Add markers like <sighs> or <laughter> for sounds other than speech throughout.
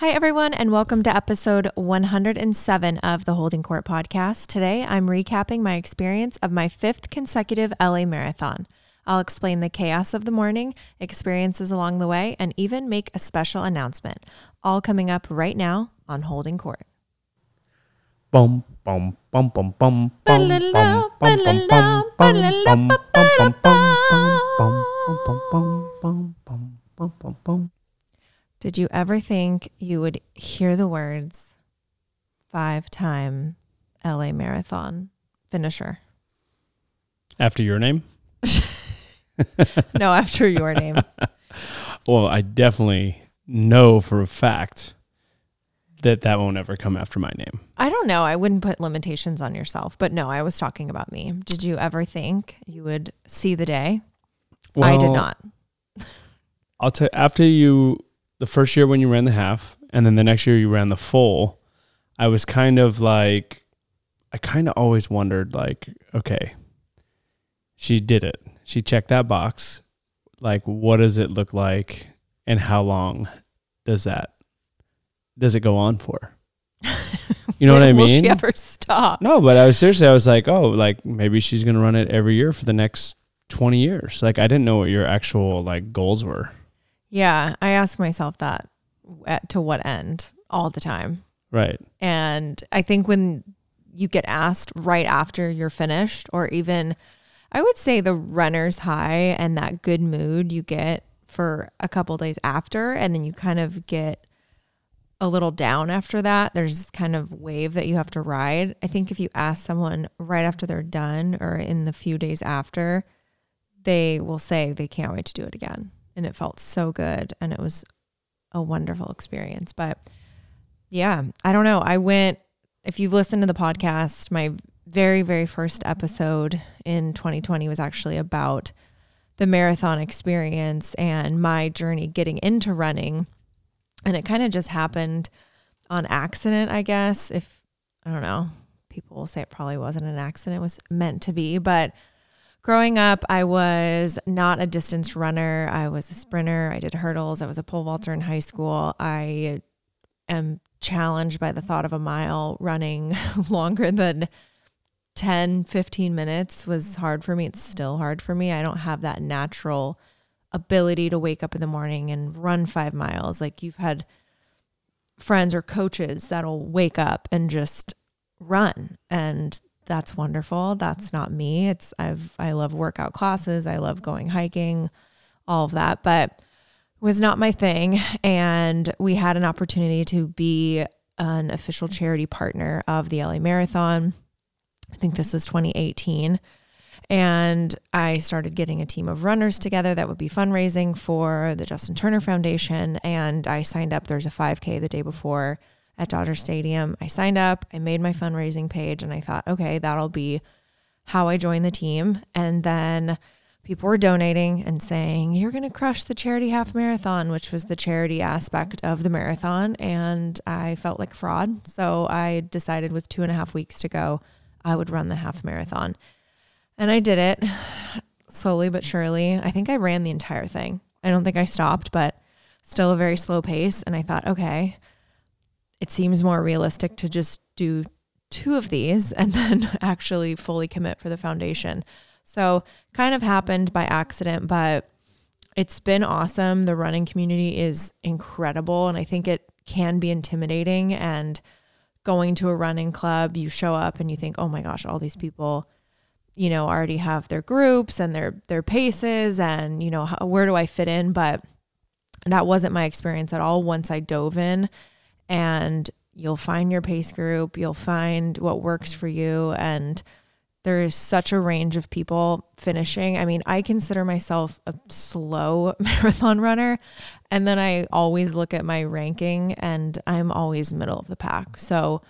Hi, everyone, and welcome to episode 107 of the Holding Kourt podcast. Today, I'm recapping my experience of my fifth consecutive LA marathon. I'll explain the chaos of the morning, experiences along the way, and even make a special announcement. All coming up right now on Holding Kourt. Bum bum bum bum bum bum bum bum bum bum bum Did you ever think you would hear the words five time LA marathon finisher? After your name? <laughs> No, after your name. <laughs> Well, I definitely know for a fact that that won't ever come after my name. I don't know. I wouldn't put limitations on yourself, but no, I was talking about me. Did you ever think you would see the day? I did not. I'll tell after you the first year when you ran the half and then the next year you ran the full, I was kind of like I kind of always wondered like, okay, she did it. She checked that box. Like what does it look like and how long does that does it go on for? <laughs> You know what I mean? Will she ever stop? No, but I was seriously, I was like, oh, like maybe she's gonna run it every year for the next twenty years. Like I didn't know what your actual like goals were. Yeah, I ask myself that at, to what end all the time. Right. And I think when you get asked right after you're finished, or even I would say the runner's high and that good mood you get for a couple days after, and then you kind of get a little down after that. There's this kind of wave that you have to ride. I think if you ask someone right after they're done or in the few days after, they will say they can't wait to do it again. And it felt so good and it was a wonderful experience. But yeah, I don't know. I went, if you've listened to the podcast, my very, very first episode in 2020 was actually about the marathon experience and my journey getting into running. And it kind of just happened on accident, I guess. If I don't know, people will say it probably wasn't an accident, it was meant to be. But growing up, I was not a distance runner. I was a sprinter. I did hurdles. I was a pole vaulter in high school. I am challenged by the thought of a mile running <laughs> longer than 10, 15 minutes was hard for me. It's still hard for me. I don't have that natural ability to wake up in the morning and run five miles. Like you've had friends or coaches that'll wake up and just run and that's wonderful. That's not me. It's I've I love workout classes. I love going hiking, all of that, but was not my thing and we had an opportunity to be an official charity partner of the LA Marathon. I think this was 2018. And I started getting a team of runners together that would be fundraising for the Justin Turner Foundation. And I signed up. There's a 5K the day before at Dodger Stadium. I signed up, I made my fundraising page, and I thought, okay, that'll be how I join the team. And then people were donating and saying, You're going to crush the charity half marathon, which was the charity aspect of the marathon. And I felt like fraud. So I decided with two and a half weeks to go, I would run the half marathon. And I did it slowly but surely. I think I ran the entire thing. I don't think I stopped, but still a very slow pace. And I thought, okay, it seems more realistic to just do two of these <laughs> and then actually fully commit for the foundation. So, kind of happened by accident, but it's been awesome. The running community is incredible. And I think it can be intimidating. And going to a running club, you show up and you think, oh my gosh, all these people you know already have their groups and their their paces and you know how, where do I fit in but that wasn't my experience at all once I dove in and you'll find your pace group you'll find what works for you and there is such a range of people finishing. I mean, I consider myself a slow <laughs> marathon runner. And then I always look at my ranking and I'm always middle of the pack. So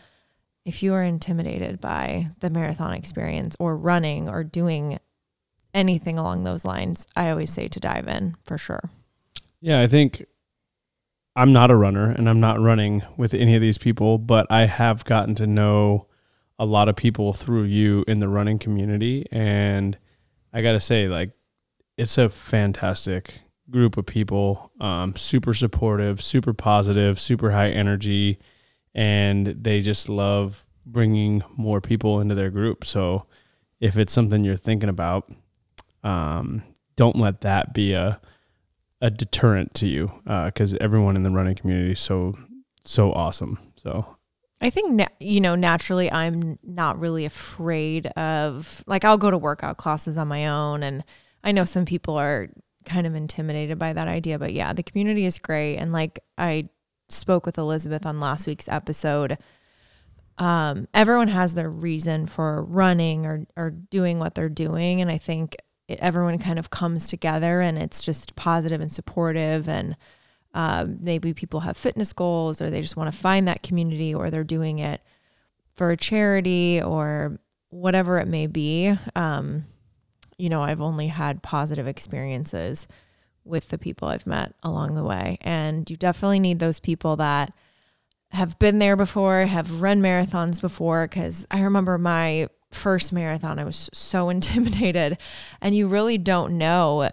if you are intimidated by the marathon experience or running or doing anything along those lines, I always say to dive in for sure. Yeah, I think I'm not a runner and I'm not running with any of these people, but I have gotten to know a lot of people through you in the running community. And I got to say, like, it's a fantastic group of people, um, super supportive, super positive, super high energy, and they just love bringing more people into their group. So if it's something you're thinking about, um, don't let that be a a deterrent to you because uh, everyone in the running community is so so awesome. So I think na- you know naturally I'm not really afraid of like I'll go to workout classes on my own and I know some people are kind of intimidated by that idea but yeah the community is great and like I spoke with Elizabeth on last week's episode um, everyone has their reason for running or or doing what they're doing and I think it, everyone kind of comes together and it's just positive and supportive and um, maybe people have fitness goals or they just want to find that community or they're doing it for a charity or whatever it may be. Um, you know, I've only had positive experiences with the people I've met along the way. And you definitely need those people that have been there before, have run marathons before. Cause I remember my first marathon, I was so <laughs> intimidated. And you really don't know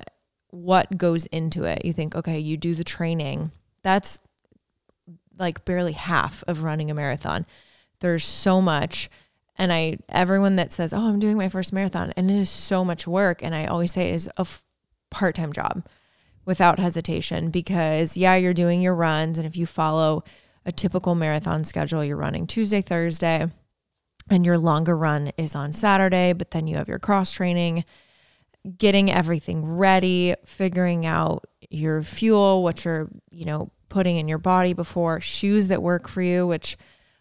what goes into it. You think, okay, you do the training. That's like barely half of running a marathon. There's so much. And I, everyone that says, oh, I'm doing my first marathon, and it is so much work. And I always say it is a f- part time job without hesitation because, yeah, you're doing your runs. And if you follow a typical marathon schedule, you're running Tuesday, Thursday, and your longer run is on Saturday, but then you have your cross training getting everything ready, figuring out your fuel, what you're, you know, putting in your body before, shoes that work for you, which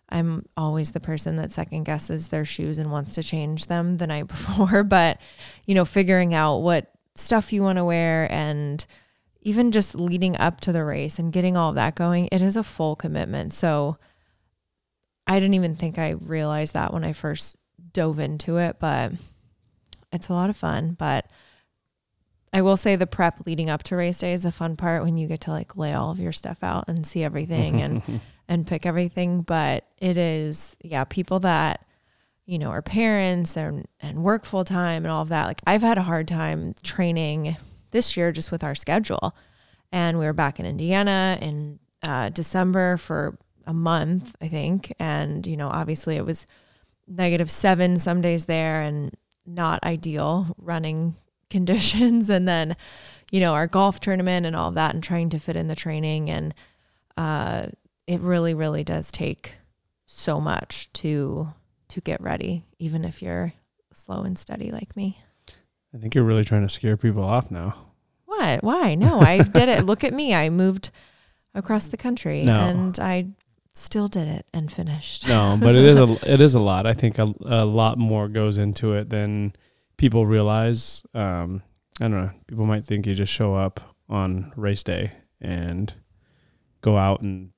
I'm always the person that second guesses their shoes and wants to change them the night <laughs> before, but you know, figuring out what stuff you want to wear and even just leading up to the race and getting all of that going, it is a full commitment. So I didn't even think I realized that when I first dove into it, but it's a lot of fun, but I will say the prep leading up to race day is a fun part when you get to like lay all of your stuff out and see everything and <laughs> and pick everything. But it is yeah, people that you know are parents and and work full time and all of that. Like I've had a hard time training this year just with our schedule, and we were back in Indiana in uh, December for a month, I think, and you know obviously it was negative seven some days there and not ideal running <laughs> conditions. And then you know our golf tournament and all of that and trying to fit in the training. And uh, it really really does take so much to to get ready even if you're slow and steady like me. I think you're really trying to scare people off now. What? Why? No i did it. <laughs> Look at me. I moved across the country no. and i still did it and finished. No, but it is a <laughs> it is a lot. I think a, a lot more goes into it than people realize. Um, I don't know. People might think you just show up on race day and go out and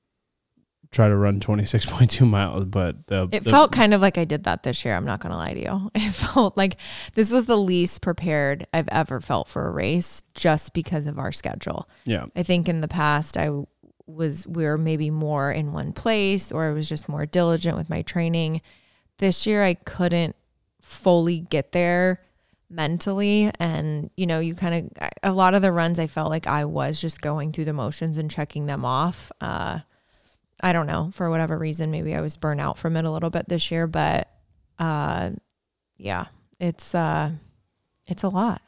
try to run 26.2 miles but the, it the, felt kind of like i did that this year i'm not going to lie to you <laughs> it felt like this was the least prepared i've ever felt for a race just because of our schedule yeah i think in the past i was we were maybe more in one place or I was just more diligent with my training. This year I couldn't fully get there mentally and you know you kind of a lot of the runs I felt like I was just going through the motions and checking them off. Uh I don't know, for whatever reason maybe I was burnt out from it a little bit this year, but uh yeah, it's uh it's a lot.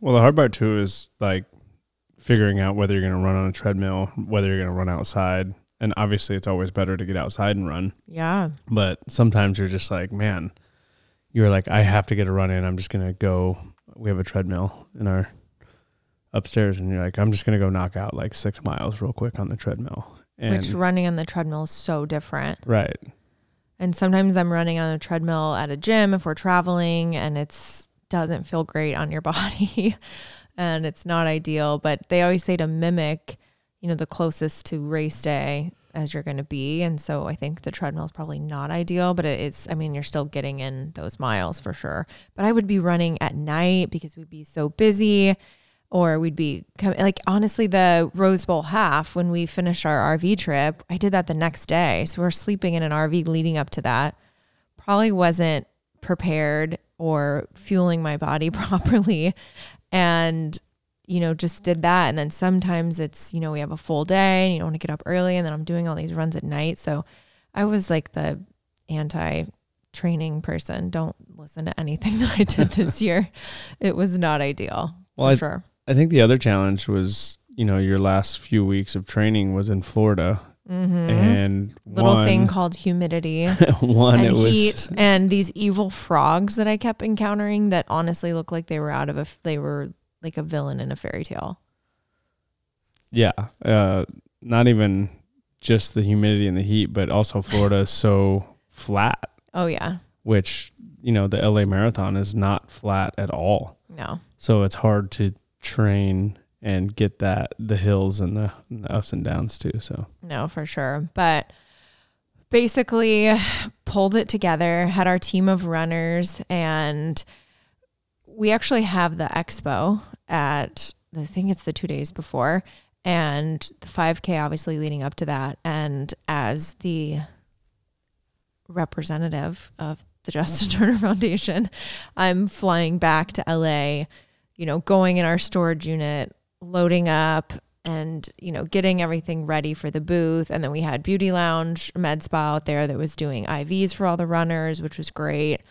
Well, the hard part too is like figuring out whether you're going to run on a treadmill, whether you're going to run outside. And obviously, it's always better to get outside and run. Yeah. But sometimes you're just like, man, you're like, I have to get a run in. I'm just going to go. We have a treadmill in our upstairs, and you're like, I'm just going to go knock out like six miles real quick on the treadmill. And Which running on the treadmill is so different. Right. And sometimes I'm running on a treadmill at a gym if we're traveling and it's doesn't feel great on your <laughs> body and it's not ideal. But they always say to mimic, you know, the closest to race day as you're going to be. And so I think the treadmill is probably not ideal, but it's, I mean, you're still getting in those miles for sure. But I would be running at night because we'd be so busy or we'd be coming, like, honestly, the Rose Bowl half, when we finished our RV trip, I did that the next day. So we're sleeping in an RV leading up to that. Probably wasn't prepared or fueling my body <laughs> properly. And you know, just did that. And then sometimes it's, you know, we have a full day and you don't want to get up early. And then I'm doing all these runs at night. So I was like the anti training person. Don't listen to anything <laughs> that I did this <laughs> year. It was not ideal. Well, for I- sure. I think the other challenge was, you know, your last few weeks of training was in Florida, Mm-hmm. and Little one, thing called humidity. <laughs> one and it was heat and these evil frogs that I kept encountering that honestly looked like they were out of a they were like a villain in a fairy tale. yeah, uh, not even just the humidity and the heat, but also Florida is so flat, Oh yeah. which you know the LA Marathon is not flat at all. No. So it's hard to train and get that the hills and the, and the ups and downs too. So No, for sure. But basically pulled it together, had our team of runners and we actually have the expo at I think it's the 2 days before and the 5k obviously leading up to that and as the representative of the Justin mm-hmm. Turner <laughs> Foundation, I'm flying back to LA, you know, going in our storage unit, loading up and, you know, getting everything ready for the booth. And then we had Beauty Lounge, Med Spa out there that was doing IVs for all the runners, which was great.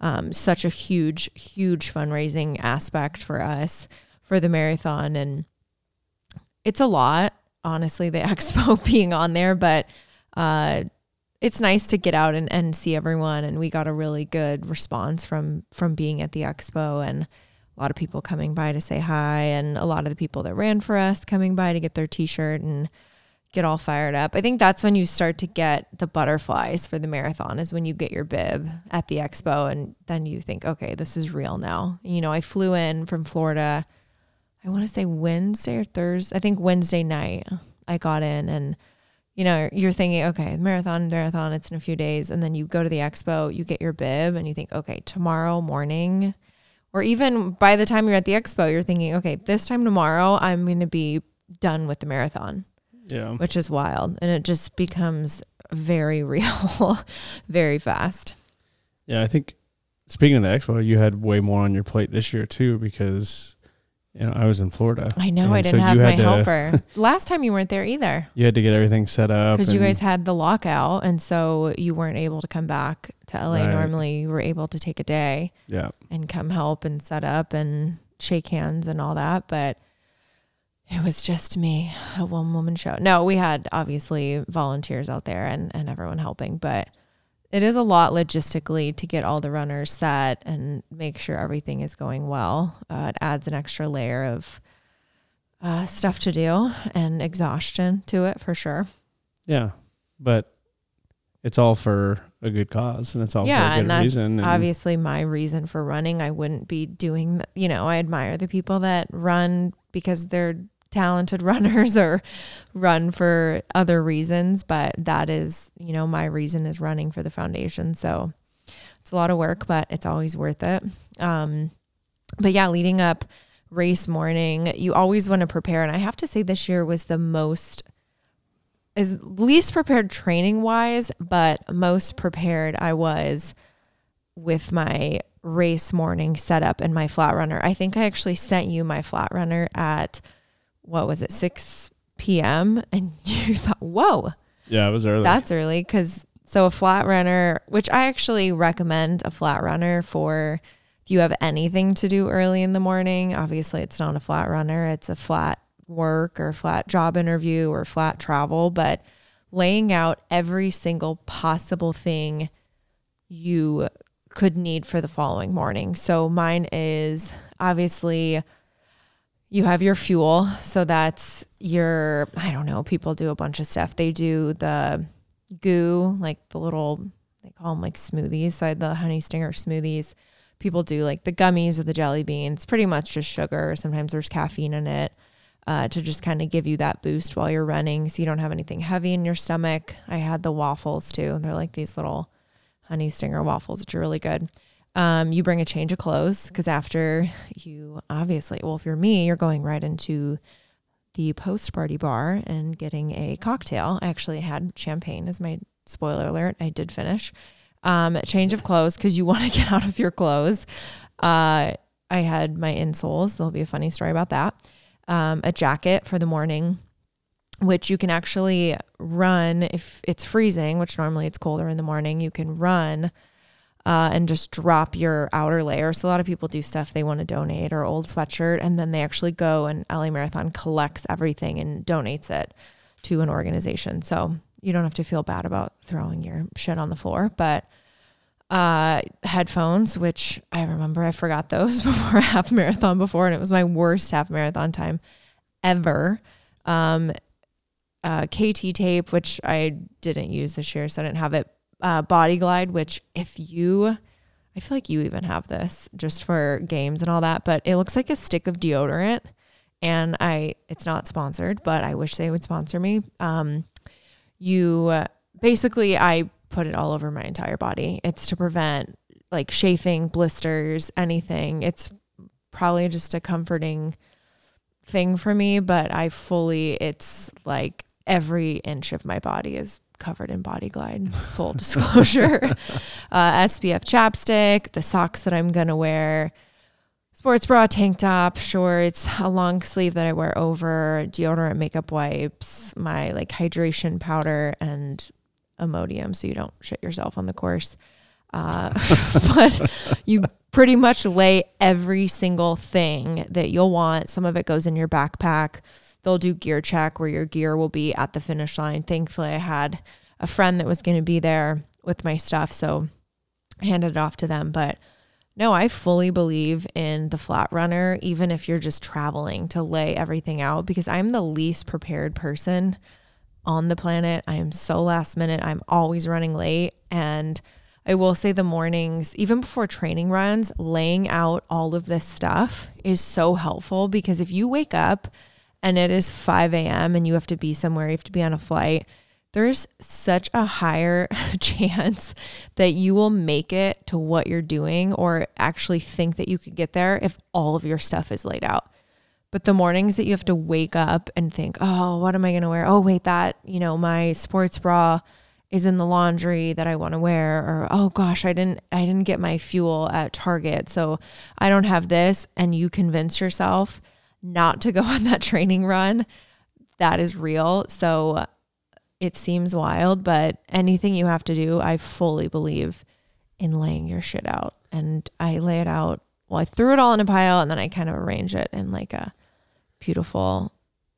Um, such a huge, huge fundraising aspect for us for the marathon. And it's a lot, honestly, the <laughs> expo <laughs> being on there, but uh, it's nice to get out and, and see everyone. And we got a really good response from from being at the expo and a lot of people coming by to say hi and a lot of the people that ran for us coming by to get their t-shirt and get all fired up. I think that's when you start to get the butterflies for the marathon is when you get your bib at the expo and then you think, okay, this is real now. You know, I flew in from Florida, I want to say Wednesday or Thursday. I think Wednesday night I got in and you know, you're thinking, okay, marathon, marathon, it's in a few days. And then you go to the expo, you get your bib and you think, okay, tomorrow morning, or even by the time you're at the expo, you're thinking, okay, this time tomorrow, I'm going to be done with the marathon yeah, which is wild. And it just becomes very <laughs> real very fast. yeah. I think speaking of the expo, you had way more on your plate this year too because you know I was in Florida. I know I didn't so have my to- helper. <laughs> Last time you weren't there either You had to get everything set up because you guys had the lockout. And so you weren't able to come back to LA. Right. Normally you were able to take a day yeah. and come help and set up and shake hands and all that. But it was just me, a one woman show. No, we had obviously volunteers out there and, and everyone helping, but it is a lot logistically to get all the runners set and make sure everything is going well. Uh, it adds an extra layer of uh, stuff to do and exhaustion to it for sure. Yeah, but it's all for a good cause, and it's all yeah, for a good and that's reason. and- obviously my reason for running. I wouldn't be doing, you know, I admire the people that run because they're talented <laughs> runners or run for other reasons, but that is, you know, my reason is running for the foundation. So it's a lot of work, but it's always worth it. Um, but yeah, leading up race morning, you always want to prepare. And I have to say, this year was the most, is least prepared training wise, but most prepared I was with my race morning setup and my flat runner. I think I actually sent you my flat runner at what was it, 6 p.m. And <laughs> you thought, whoa, yeah, it was early. that's early because so a flat runner, which I actually recommend a flat runner for if you have anything to do early in the morning. Obviously, it's not a flat runner; it's a flat work or flat job interview or flat travel. But laying out every single possible thing you could need for the following morning. So mine is obviously you have your fuel. So that's your, I don't know, people do a bunch of stuff. They do the goo, like the little, they call them like smoothies, had the honey stinger smoothies. People do like the gummies or the jelly beans, pretty much just sugar. Sometimes there's caffeine in it uh, to just kind of give you that boost while you're running so you don't have anything heavy in your stomach. I had the waffles too. They're like these little honey stinger waffles, which are really good. Um, you bring a change of clothes because after you obviously, well, if you're me, you're going right into the post party bar and getting a cocktail. I actually had champagne as my spoiler alert. I did finish. Um, change of clothes because you <laughs> want to get out of your clothes. Uh, I had my insoles. There'll be a funny story about that. um, a jacket for the morning, which you can actually run if it's freezing, which normally it's colder in the morning. You can run uh, and just drop your outer layer. So a lot of people do stuff they want to donate or old sweatshirt, and then they actually go and LA Marathon collects everything and donates it to an organization. So you don't have to feel bad about throwing your shit on the floor, but uh, headphones, which I remember I forgot those <laughs> before a half marathon before, and it was my worst half marathon time ever. Um, uh, KT tape, which I didn't use this year, so I didn't have it. Uh, Body Glide, which if you, I feel like you even have this just for games and all that, but it looks like a stick of deodorant, and I, it's not sponsored, but I wish they would sponsor me. Um, you uh, basically, I put it all over my entire body. It's to prevent like chafing, blisters, anything. It's probably just a comforting thing for me, but I fully, it's like every inch of my body is covered in body glide full <laughs> disclosure. <laughs> Uh, spf chapstick the socks that i'm gonna wear sports bra tank top shorts a long sleeve that i wear over deodorant makeup wipes my like hydration powder and Imodium so you don't shit yourself on the course. Uh, <laughs> but you pretty much lay every single thing that you'll want. Some of it goes in your backpack they'll do gear check where your gear will be at the finish line. Thankfully, I had a friend that was going to be there with my stuff, so I handed it off to them. But no, I fully believe in the flat runner, even if you're just traveling to lay everything out, because I'm the least prepared person on the planet. I am so last minute. I'm always running late. And I will say the mornings, even before training runs, laying out all of this stuff is so helpful because if you wake up, and it is 5 a.m. and you have to be somewhere, you have to be on a flight, there's such a higher <laughs> chance that you will make it to what you're doing or actually think that you could get there if all of your stuff is laid out. But the mornings that you have to wake up and think, oh, what am I going to wear? Oh, wait, that, you know, my sports bra is in the laundry that I want to wear or oh gosh, I didn't I didn't get my fuel at Target, so I don't have this and you convince yourself not to go <laughs> on that training run, that is real. So it seems wild, but anything you have to do, I fully believe in laying your shit out. And I lay it out. Well, I threw it all in a pile and then I kind of arrange it in like a beautiful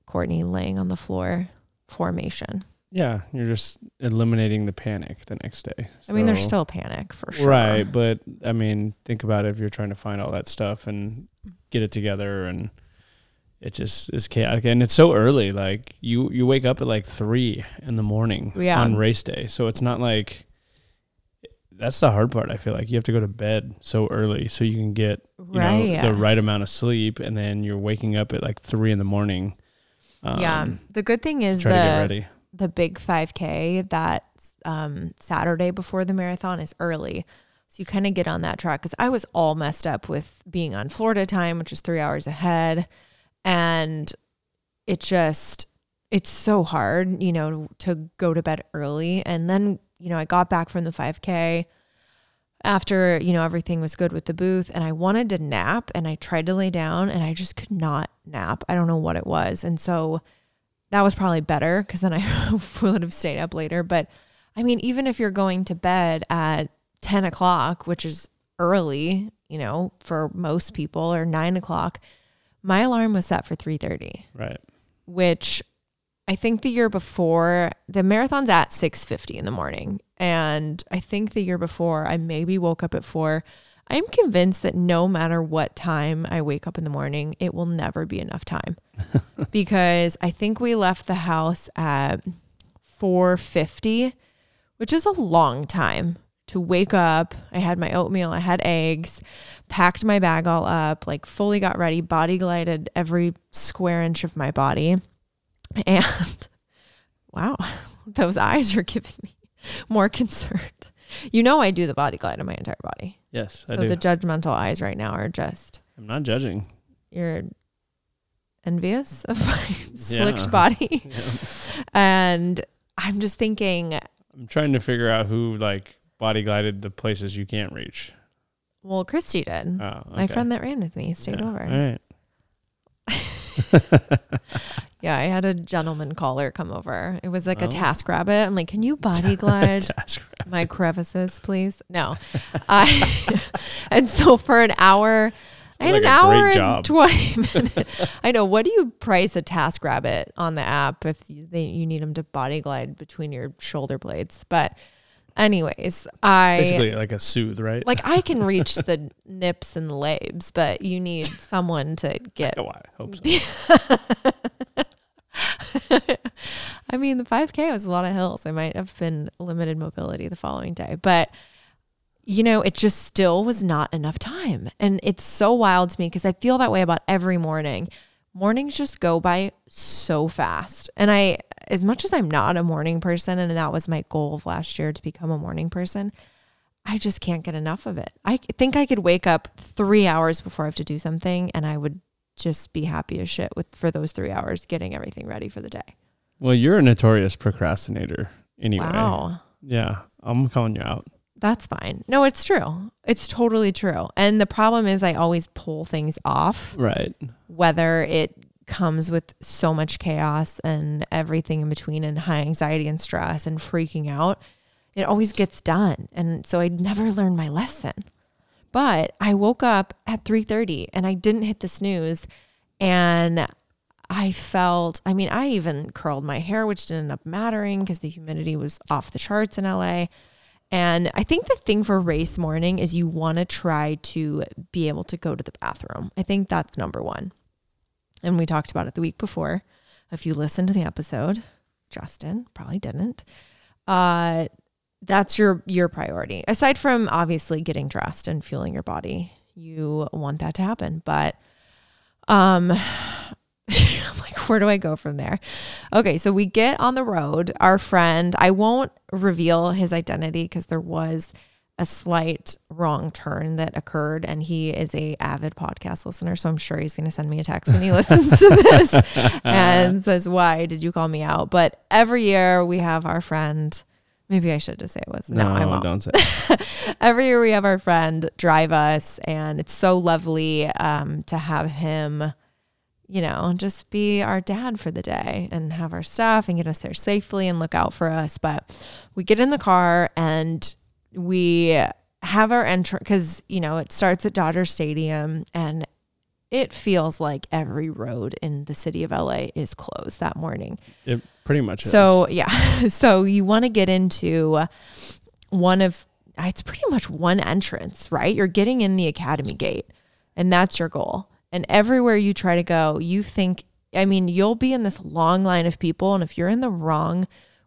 Kourtney laying on the floor formation. Yeah, you're just eliminating the panic the next day. So, I mean, there's still panic for sure. Right, but I mean, think about it if you're trying to find all that stuff and get it together and it just is chaotic and it's so early like you you wake up at like three in the morning yeah. on race day so it's not like that's the hard part i feel like you have to go to bed so early so you can get you right. know the right amount of sleep and then you're waking up at like three in the morning um, yeah the good thing is the, the big 5k that um, saturday before the marathon is early so you kind of get on that track because i was all messed up with being on florida time which is three hours ahead and it just it's so hard, you know, to go to bed early. And then, you know, I got back from the 5K after, you know, everything was good with the booth and I wanted to nap and I tried to lay down and I just could not nap. I don't know what it was. And so that was probably better because then I <laughs> would have stayed up later. But I mean, even if you're going to bed at 10 o'clock, which is early, you know, for most people, or nine o'clock, my alarm was set for 3:30. Right. Which I think the year before the marathon's at 6:50 in the morning and I think the year before I maybe woke up at 4. I'm convinced that no matter what time I wake up in the morning, it will never be enough time. <laughs> because I think we left the house at 4:50, which is a long time to wake up. I had my oatmeal, I had eggs, packed my bag all up, like fully got ready, body glided every square inch of my body. And <laughs> wow, <laughs> those eyes are giving me <laughs> more concern. You know, I do the body glide on my entire body. Yes, so the judgmental eyes right now are just. I'm not judging. You're envious of my slicked body. Yeah. And I'm just thinking. I'm trying to figure out who like body glided the places you can't reach. Well, Christy did. Oh, okay. My friend that ran with me stayed yeah. over. All right. <laughs> yeah, I had a gentleman caller come over. It was like a Oh. task rabbit. I'm like, can you <laughs> body glide <laughs> my crevices, please? No. I and so for an hour, I had Like an a hour job. and twenty minutes. I know. What do you price a task rabbit on the app if you, they, you need them to body glide between your shoulder blades? But, anyways, I Basically like a soothe, right? like I can reach <laughs> the nips and the labes, but you need someone to get. oh, I hope so. <laughs> I mean, the 5K was a lot of hills. I might have been limited mobility the following day, but you know, it just still was not enough time. And it's so wild to me because I feel that way about every morning. Mornings just go by so fast. And I, as much as I'm not a morning person, and that was my goal of last year to become a morning person, I just can't get enough of it. I think I could wake up three hours before I have to do something and I would just be happy as shit with for those three hours getting everything ready for the day. Well, you're a notorious procrastinator anyway. Wow. Yeah. I'm calling you out. That's fine. No, it's true. It's totally true. And the problem is I always pull things off, Right. whether it comes with so much chaos and everything in between and high anxiety and stress and freaking out. It always gets done. And so I never learned my lesson. But I woke up at 3:30 and I didn't hit the snooze and I felt, I mean, I even curled my hair, which didn't end up mattering because the humidity was off the charts in LA. And I think the thing for race morning is you want to try to be able to go to the bathroom. I think that's number one. And we talked about it the week before. If you listened to the episode, Justin probably didn't. Uh, that's your your priority. Aside from obviously getting dressed and fueling your body, you want that to happen. But um <laughs> like where do I go from there? Okay, so we get on the road. Our friend, I won't reveal his identity because there was a slight wrong turn that occurred and he is a avid podcast listener so i'm sure he's going to send me a text when he <laughs> listens to this. And says why did you call me out? But every year we have our friend maybe i should just say it was no, i won't. don't say. <laughs> every year we have our friend drive us and it's so lovely um, to have him you know just be our dad for the day and have our stuff and get us there safely and look out for us. But we get in the car and we have our entrance because you know it starts at dodger stadium and it feels like every road in the city of la is closed that morning It pretty much is. so yeah, <laughs> so you want to get into one of it's pretty much one entrance, right? You're getting in the academy gate, and that's your goal. And everywhere you try to go, you think, I mean, you'll be in this long line of people, and if you're in the wrong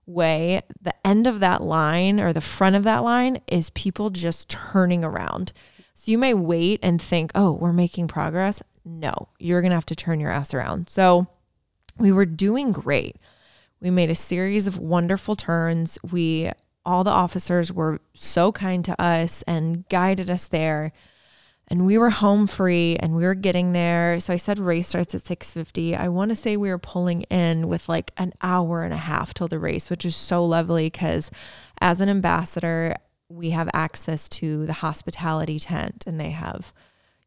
way, the end of that line or the front of that line is people just turning around. So you may wait and think, oh, we're making progress. No, you're gonna have to turn your ass around. So we were doing great. We made a series of wonderful turns. We all the officers were so kind to us and guided us there. And we were home free and we were getting there. So I said race starts at 6:50. I want to say we were pulling in with like an hour and a half till the race, which is so lovely cuz as an ambassador, we have access to the hospitality tent and they have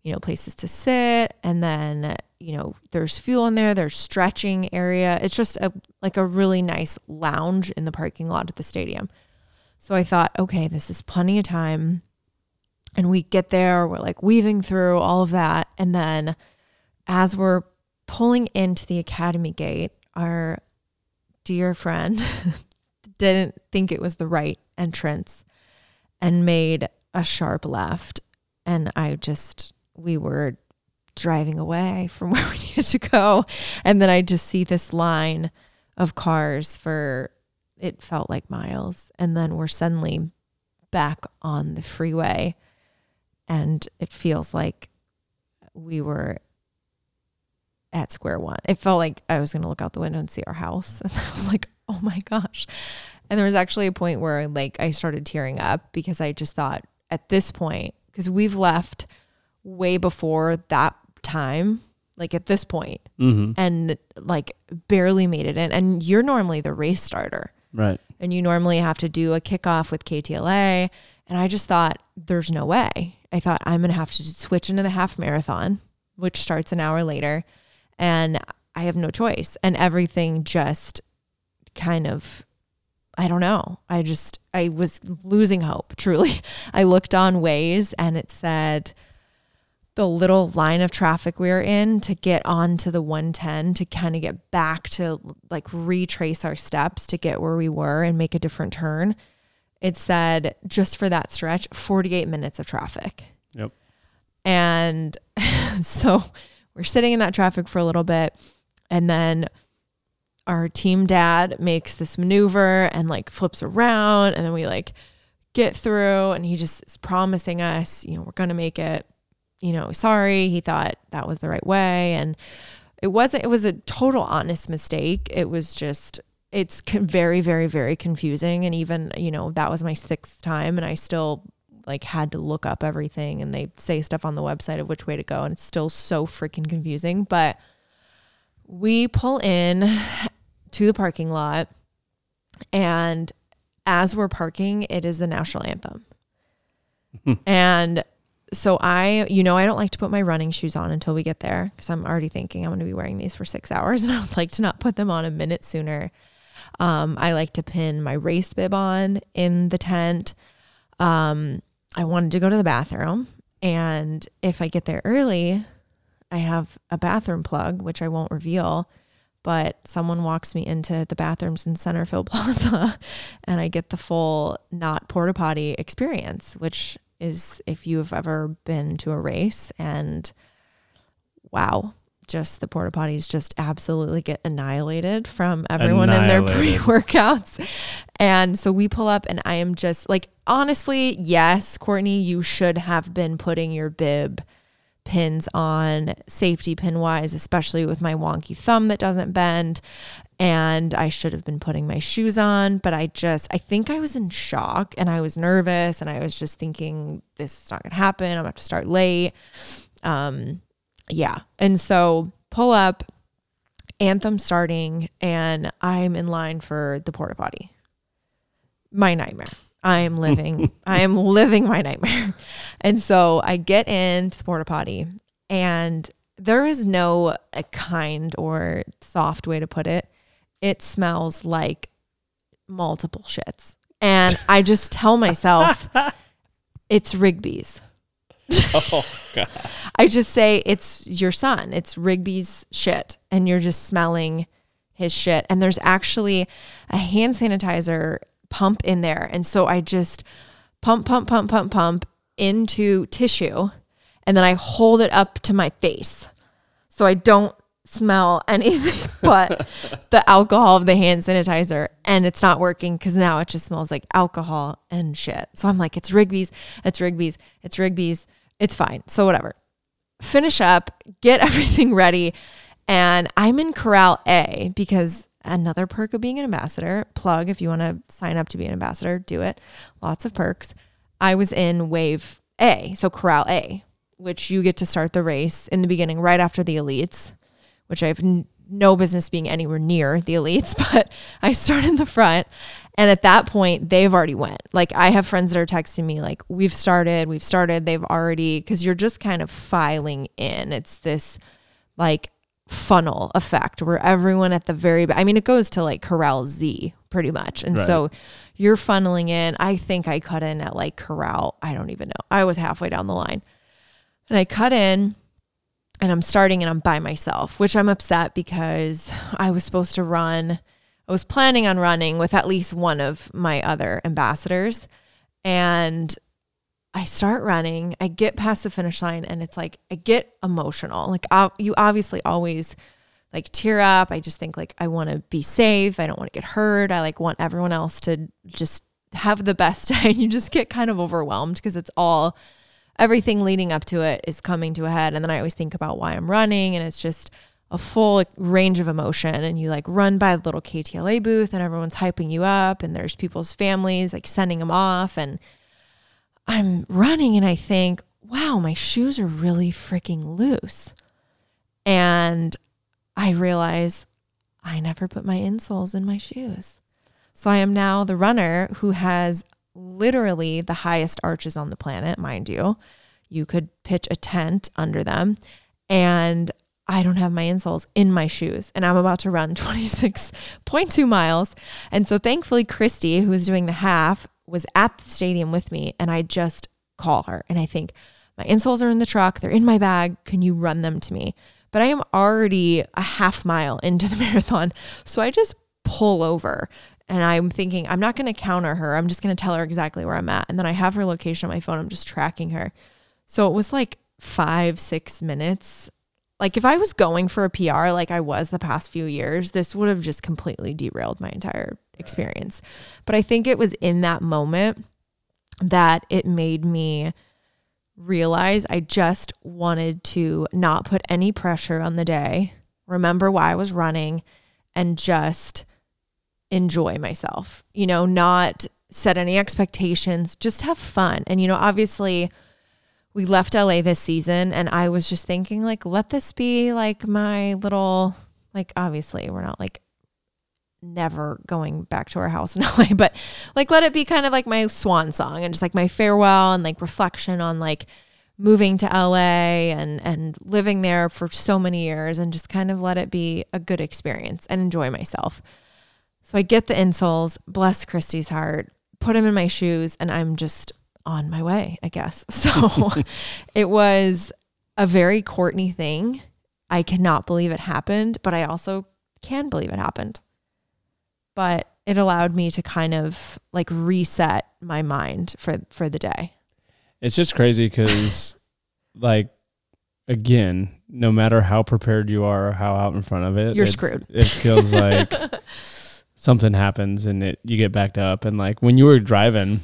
you know places to sit and then you know there's fuel in there there's stretching area it's just a like a really nice lounge in the parking lot at the stadium so i thought okay this is plenty of time and we get there we're like weaving through all of that and then as we're pulling into the academy gate our dear friend <laughs> didn't think it was the right entrance and made a sharp left and i just we were driving away <laughs> from where we needed to go. And then I just see this line of cars for it felt like miles. And then we're suddenly back on the freeway. And it feels like we were at square one. It felt like I was going to look out the window and see our house. <laughs> And I was like, oh my gosh. And there was actually a point where like I started tearing up because I just thought at this point, because we've left way before that time, like at this point, hmm and like barely made it in. And you're normally the race starter, Right. and you normally have to do a kickoff with KTLA. And I just thought, there's no way. I thought I'm gonna have to switch into the half marathon, which starts an hour later. and I have no choice. And everything just kind of, I don't know. I just, I was losing hope, <laughs> truly. I looked on Waze and it said, the little line of traffic we were in to get onto the 110 to kind of get back to like retrace our steps to get where we were and make a different turn. It said just for that stretch, 48 minutes of traffic. Yep. And <laughs> so we're sitting in that traffic for a little bit. And then our team dad makes this maneuver and like flips around. And then we like get through. And he just is promising us, you know, we're going to make it you know, sorry. He thought that was the right way. And it wasn't, it was a total honest mistake. It was just, it's very, very, very confusing. And even, you know, that was my sixth time and I still like had to look up everything and they say stuff on the website of which way to go. And it's still so freaking confusing. But we pull in to the parking lot and as we're parking, it is the national anthem. Hmm. and so I, you know, I don't like to put my running shoes on until we get there because I'm already thinking I'm going to be wearing these for six hours <laughs> and I would like to not put them on a minute sooner. Um, I like to pin my race bib on in the tent. Um, I wanted to go to the bathroom. And if I get there early, I have a bathroom plug, which I won't reveal, but someone walks me into the bathrooms in Centerfield <laughs> Plaza and I get the full not porta potty experience, which is if you've ever been to a race and wow, just the porta potties just absolutely get annihilated from everyone annihilated. in their pre workouts. And so we pull up, and I am just like, honestly, yes, Kourtney, you should have been putting your bib pins on safety pin wise, especially with my wonky thumb that doesn't bend and I should have been putting my shoes on, but I just I think I was in shock and I was nervous and I was just thinking this is not going to happen. I'm going to start late. Um yeah. And so pull up anthem starting and I'm in line for the porta potty. My nightmare. I am living <laughs> I am living my nightmare. And so I get into the porta potty and there is no a kind or soft way to put it it smells like multiple shits. And I just tell myself <laughs> it's Rigby's. <laughs> oh god. I just say it's your son. It's Rigby's shit and you're just smelling his shit and there's actually a hand sanitizer pump in there. And so I just pump pump pump pump pump into tissue and then I hold it up to my face. So I don't smell <laughs> anything but the alcohol of the hand sanitizer and it's not working because now it just smells like alcohol and shit. So I'm like, it's Rigby's, it's Rigby's, it's Rigby's, it's fine. So whatever. Finish up, get <laughs> everything ready. And I'm in Corral A because another perk of being an ambassador, plug if you want to sign up to be an ambassador, do it. Lots of perks. I was in Wave A, so Corral A, which you get to start the race in the beginning right after the elites which I have n- no business being anywhere near the elites, <laughs> but I start in the front. And at that point, they've already went. Like I have friends that are texting me like, "We've started, we've started." They've already cuz you're just kind of filing in. It's this like funnel effect where everyone at the very I mean it goes to like Corral Z pretty much. And right. so you're funneling in. I think I cut in at like Corral, I don't even know. I was halfway down the line. And I cut in and I'm starting and I'm by myself, which I'm upset because I was supposed to run. I was planning on running with at least one of my other ambassadors. And I start running. I get past the finish line and it's like I get emotional. Like you obviously always like tear up. I just think like I want to be safe. I don't want to get hurt. I like want everyone else to just have the best <laughs> day. you just get kind of overwhelmed because it's all everything leading up to it is coming to a head. And then I always think about why I'm running, and it's just a full range of emotion. And you like run by the little KTLA booth, and everyone's hyping you up, and there's people's families like sending them off. And I'm running, and I think, wow, my shoes are really freaking loose. And I realize I never put my insoles in my shoes. So I am now the runner who has literally the highest arches on the planet, mind you. You could pitch a tent under them. And I don't have my insoles in my shoes and I'm about to run <laughs> 26.2 miles. And so thankfully, Christy, who was doing the half, was at the stadium with me. And I just call her and I think, my insoles are in the truck, they're in my bag. Can you run them to me? But I am already a half mile into the <laughs> marathon. So I just pull over and I'm thinking, I'm not going to counter her. I'm just going to tell her exactly where I'm at. And then I have her location on my phone. I'm just tracking her. So it was like five, six minutes like if I was going for a PR like I was the past few years, this would have just completely derailed my entire experience. But I think it was in that moment that it made me realize I just wanted to not put any pressure on the day, remember why I was running, and just enjoy myself. You know, not set any expectations, just have fun. And, you know, obviously, we left LA this season and I was just thinking like let this be like my little like obviously we're not like never going back to our house in <laughs> LA but like let it be kind of like my swan song and just like my farewell and like reflection on like moving to LA and and living there for so many years and just kind of let it be a good experience and enjoy myself. So I get the insoles, bless Christy's heart, put them in my shoes and I'm just on my way, I guess. <laughs> So <laughs> it was a very Kourtney thing. I cannot believe it happened, but I also can believe it happened. But it allowed me to kind of like reset my mind for for the day. It's just crazy cuz <laughs> like again, no matter how prepared you are or how out in front of it, you're it, screwed. It feels like something happens and it you get backed up and like when you were driving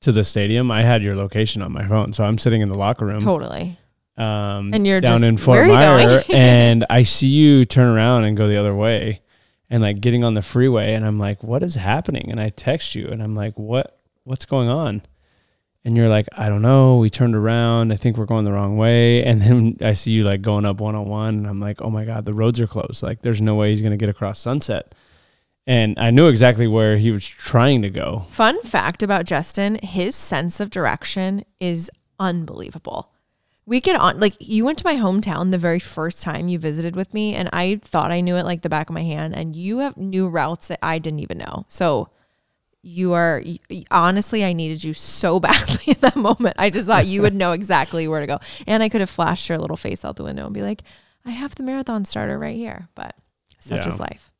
to the stadium, I had your location on my phone. So I'm sitting in the locker room. Totally. Um, and you're down just, in Fort Myer, <laughs> <laughs> and I see you turn around and go the other way, and like getting on the freeway, and I'm like, "What is happening?" And I text you, and I'm like, "What? What's going on?" And you're like, "I don't know. We turned around. I think we're going the wrong way." And then I see you like going up one on one, and I'm like, "Oh my god, the roads are closed. Like, there's no way he's gonna get across Sunset." And I knew exactly where he was trying to go. Fun fact about Justin, his sense of direction is unbelievable. We get on like you went to my hometown the very first time you visited with me and I thought I knew it like the back of my hand and you have new routes that I didn't even know. So you are honestly I needed you so <laughs> badly in that moment. I just thought you would know exactly where to go. And I could have flashed your little face out the window and be like, "I have the marathon starter right here." But such yeah. is life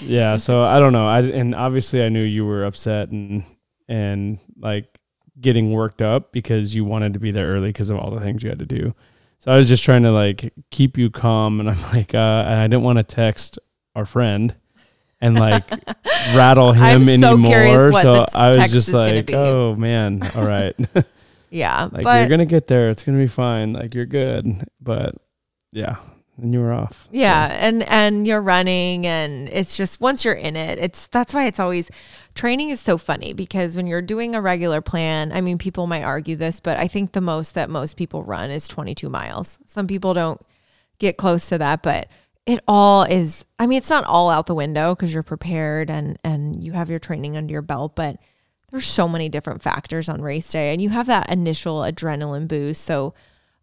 yeah, so I don't know. I and obviously I knew you were upset and and like getting worked up because you wanted to be there early because of all the things you had to do. So I was just trying to like keep you calm, and I'm <laughs> like, uh, and I didn't want to text our friend and like <laughs> rattle him I'm anymore. So, so I was just like, oh man, all right. <laughs> yeah, like you're gonna get there. It's gonna be fine. Like you're good. But yeah, and you were off. Yeah, so. and and you're running and it's just once you're in it, it's that's why it's always training is so funny because when you're doing a regular plan, I mean people might argue this, but I think the most that most people run is 22 miles. Some people don't get close to that, but it all is I mean it's not all out the window because you're prepared and and you have your training under your belt, but there's so many different factors on race day and you have that initial adrenaline boost. So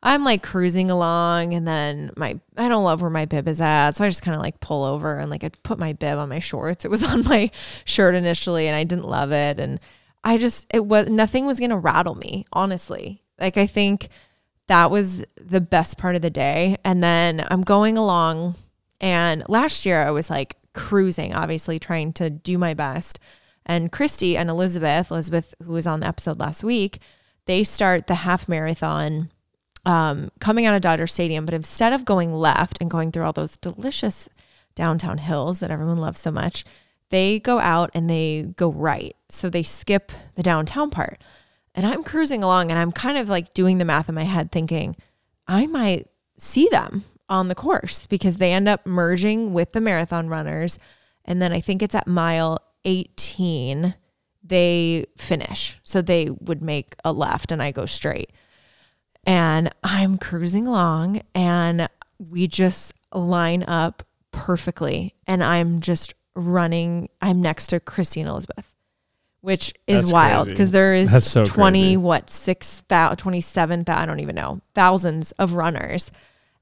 I'm like cruising along and then my I don't love where my bib is at. So I just kind of like pull over and like I put my bib on my shorts. It was <laughs> on my shirt initially and I didn't love it and I just it was nothing was to rattle me, honestly. Like I think that was the best part of the day and then I'm going along and last year I was like cruising, obviously trying to do my best. And Christy and Elizabeth, Elizabeth who was on the episode last week, they start the half marathon um, coming out of Dodger Stadium, but instead of going left and going through all those delicious downtown hills that everyone loves so much, they go out and they go right. So they skip the downtown part. And I'm cruising along and I'm kind of like doing the math in my head, thinking I might see them on the course because they end up merging with the marathon runners. And then I think it's at mile 18, they finish. So they would make a left and I go straight and I'm cruising along and we just line up perfectly and I'm just running I'm next to Christine Elizabeth which is That's wild because there is so 20 crazy. what 6,000 27,000 I don't even know thousands of runners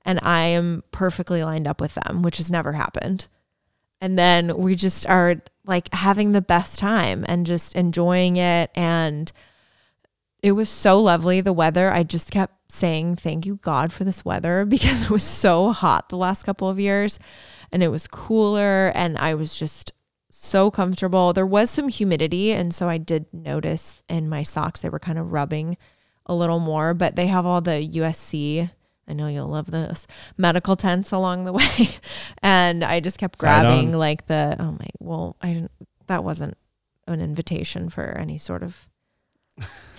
and I am perfectly lined up with them, which has never happened. And then we just are like having the best time and just enjoying it. And it was so lovely. The weather, I just kept saying, Thank you, God, for this weather <laughs> because it was so hot the last couple of years and it was cooler. And I was just so comfortable. There was some humidity. And so I did notice in my socks, they were kind of rubbing a little more, but they have all the USC I know you'll love this medical tents along the <laughs> way. and I just kept grabbing like the, oh my, well, I didn't, that wasn't an invitation for any sort of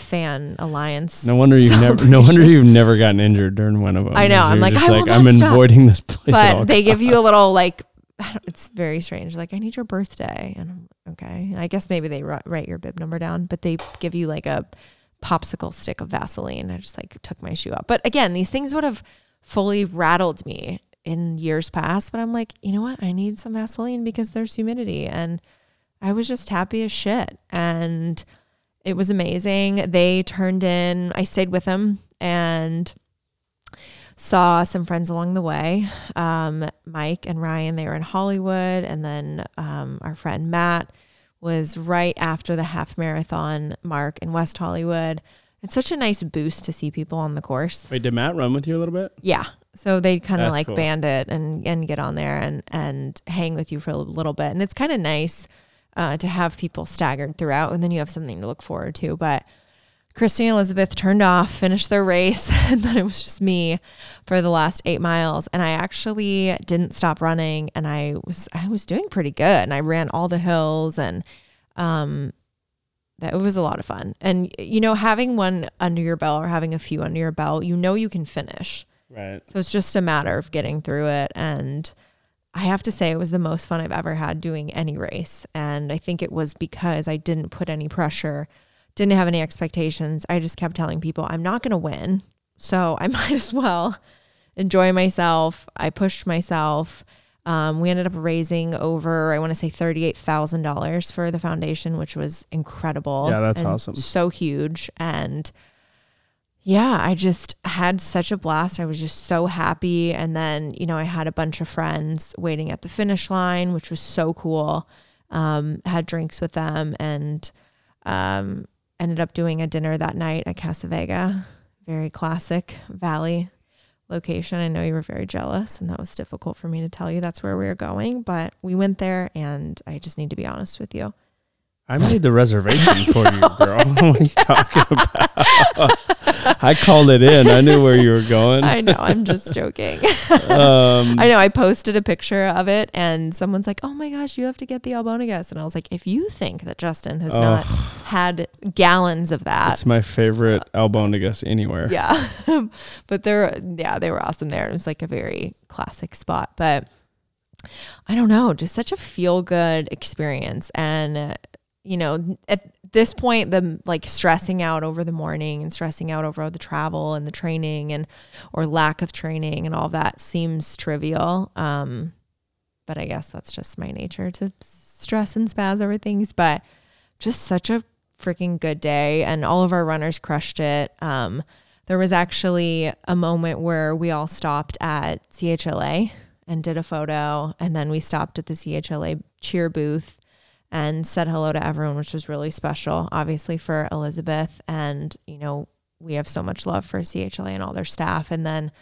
fan alliance. No wonder you've never, no wonder you've never gotten injured during one of them. I know. I'm like, I like I'm stop. avoiding this place. But they give you a little like, it's very strange. Like, I need your birthday. And I'm okay. I guess maybe they write your bib number down, but they give you like a, popsicle stick of Vaseline. I just like took my shoe off. But again, these things would have fully rattled me in years past. But I'm like, you know what? I need some Vaseline because there's humidity. And I was just happy as shit. And it was amazing. They turned in, I stayed with them and saw some friends along the way. Um, Mike and Ryan, they were in Hollywood. And then um, our friend Matt was right after the half marathon mark in West Hollywood. It's such a nice boost to see people on the course. Wait, did Matt run with you a little bit? Yeah. So they kind of like cool. band it and, and get on there and, and hang with you for a little bit. And it's kind of nice uh, to have people staggered throughout and then you have something to look forward to. But Christine and Elizabeth turned off, finished their race, <laughs> and then it was just me for the last eight miles. And I actually didn't stop running, and I was I was doing pretty good. And I ran all the hills, and um, that it was a lot of fun. And you know, having one under your belt or having a few under your belt, you know you can finish. Right. So it's just a matter of getting through it. And I have to say, it was the most fun I've ever had doing any race. And I think it was because I didn't put any pressure didn't have any expectations. I just kept telling people I'm not going to win. So <laughs> I might as well enjoy myself. I pushed myself. Um, we ended up raising over, I want to say $38,000 for the foundation, which was incredible. Yeah, that's awesome. So huge. And yeah, I just had such a blast. I was just so happy. And then, you know, I had a bunch of friends waiting at the finish line, which was so cool. Um, had drinks with them and um, ended up doing a dinner that night at Casa Vega, very classic Valley location. I know you were very jealous, and that was difficult for me to tell you that's where we were going, but we went there, and I just need to be honest with you. I made the reservation for you, <laughs> girl. <laughs> what are you talking about? <laughs> I called it in. I knew where you were <laughs> going. I know. I'm just joking. <laughs> um, I know. I posted a picture of it, and someone's like, "Oh my gosh, you have to get the Albondigas," and I was like, "If you think that Justin has oh, not had gallons of that, it's my favorite Albondigas anywhere." Yeah, <laughs> but they're yeah, they were awesome there. It was like a very classic spot, but I don't know, just such a feel good experience and you know, at this point, the like stressing out over the morning and stressing out over the travel and the training and or lack of training and all that seems trivial. Um, but I guess that's just my nature to stress and spaz over things. But just such a freaking good day, and all of our runners crushed it. Um, there was actually a moment where we all stopped at CHLA and did a photo, and then we stopped at the CHLA cheer booth and said hello to everyone, which was really special, obviously for Elizabeth. And, you know, we have so much love for CHLA and all their staff. And then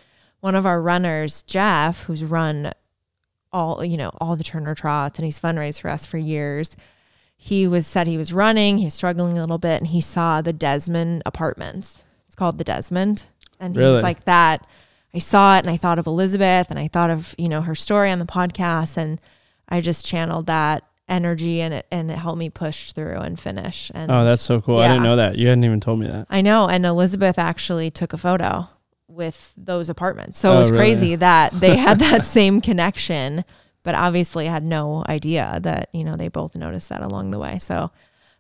one of our runners, Jeff, who's run all, you know, all the Turner trots and he's fundraised for us for years. He was said he was running, he was struggling a little bit, and he saw the Desmond apartments. It's called the Desmond. And he really? was like that. I saw it and I thought of Elizabeth and I thought of, you know, her story on the podcast. And I just channeled that energy and it and it helped me push through and finish. And oh, that's so cool! Yeah. I didn't know that. You hadn't even told me that. I know. And Elizabeth actually took a photo with those apartments, so oh, it was really? crazy <laughs> that they had that same connection, but obviously had no idea that you know they both noticed that along the way. So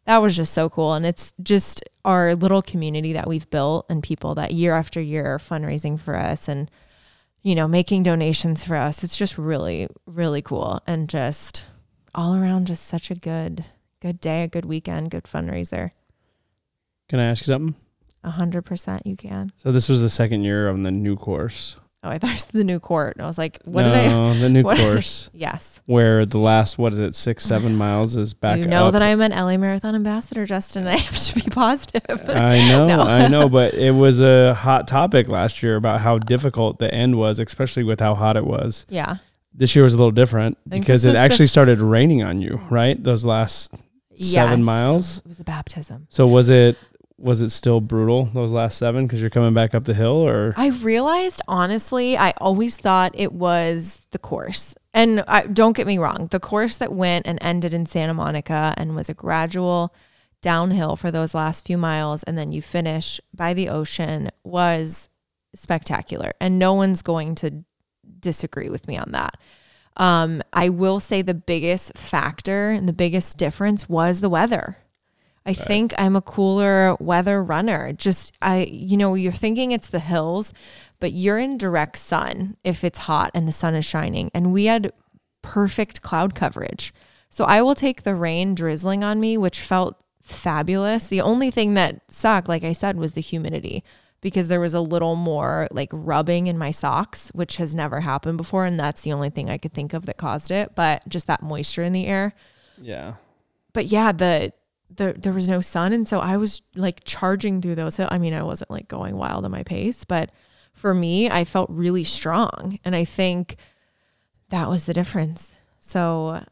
that was just so cool, and it's just our little community that we've built and people that year after year are fundraising for us and you know making donations for us. It's just really really cool and just all around just such a good good day, a good weekend, good fundraiser. Can I ask you something? A hundred percent you can. So this was the second year on the new course. Oh, I thought it was the new court. And I was like, what did I? no, the new <laughs> course <laughs> Yes. where the last what is it six seven <sighs> miles is back. you know up. that I'm an LA Marathon ambassador, Justin. I have to be positive. <laughs> I know, No. I know, but it was a hot topic last year about how difficult the end was, especially with how hot it was. yeah. This year was a little different because it actually started raining on you, right? Those last seven Yes. miles. It was a baptism. So was it was it still brutal those last seven because you're coming back up the hill or I realized honestly, I always thought it was the course. And I, don't get me wrong, the course that went and ended in Santa Monica and was a gradual downhill for those last few miles, and then you finish by the ocean was spectacular. And no one's going to disagree with me on that. Um, I will say the biggest factor and the biggest difference was the weather. I think I'm a cooler weather runner. Just I you know, you're thinking it's the hills, but you're in direct sun if it's hot and the sun is shining. And we had perfect cloud coverage. So I will take the rain drizzling on me, which felt fabulous. The only thing that sucked, like I said, was the humidity because there was a little more like rubbing in my socks, which has never happened before. And that's the only thing I could think of that caused it. But just that moisture in the air yeah. but yeah, the the there was no sun, and so I was like charging through those. I mean, I wasn't like going wild on my pace, but for me, I felt really strong, and I think that was the difference. So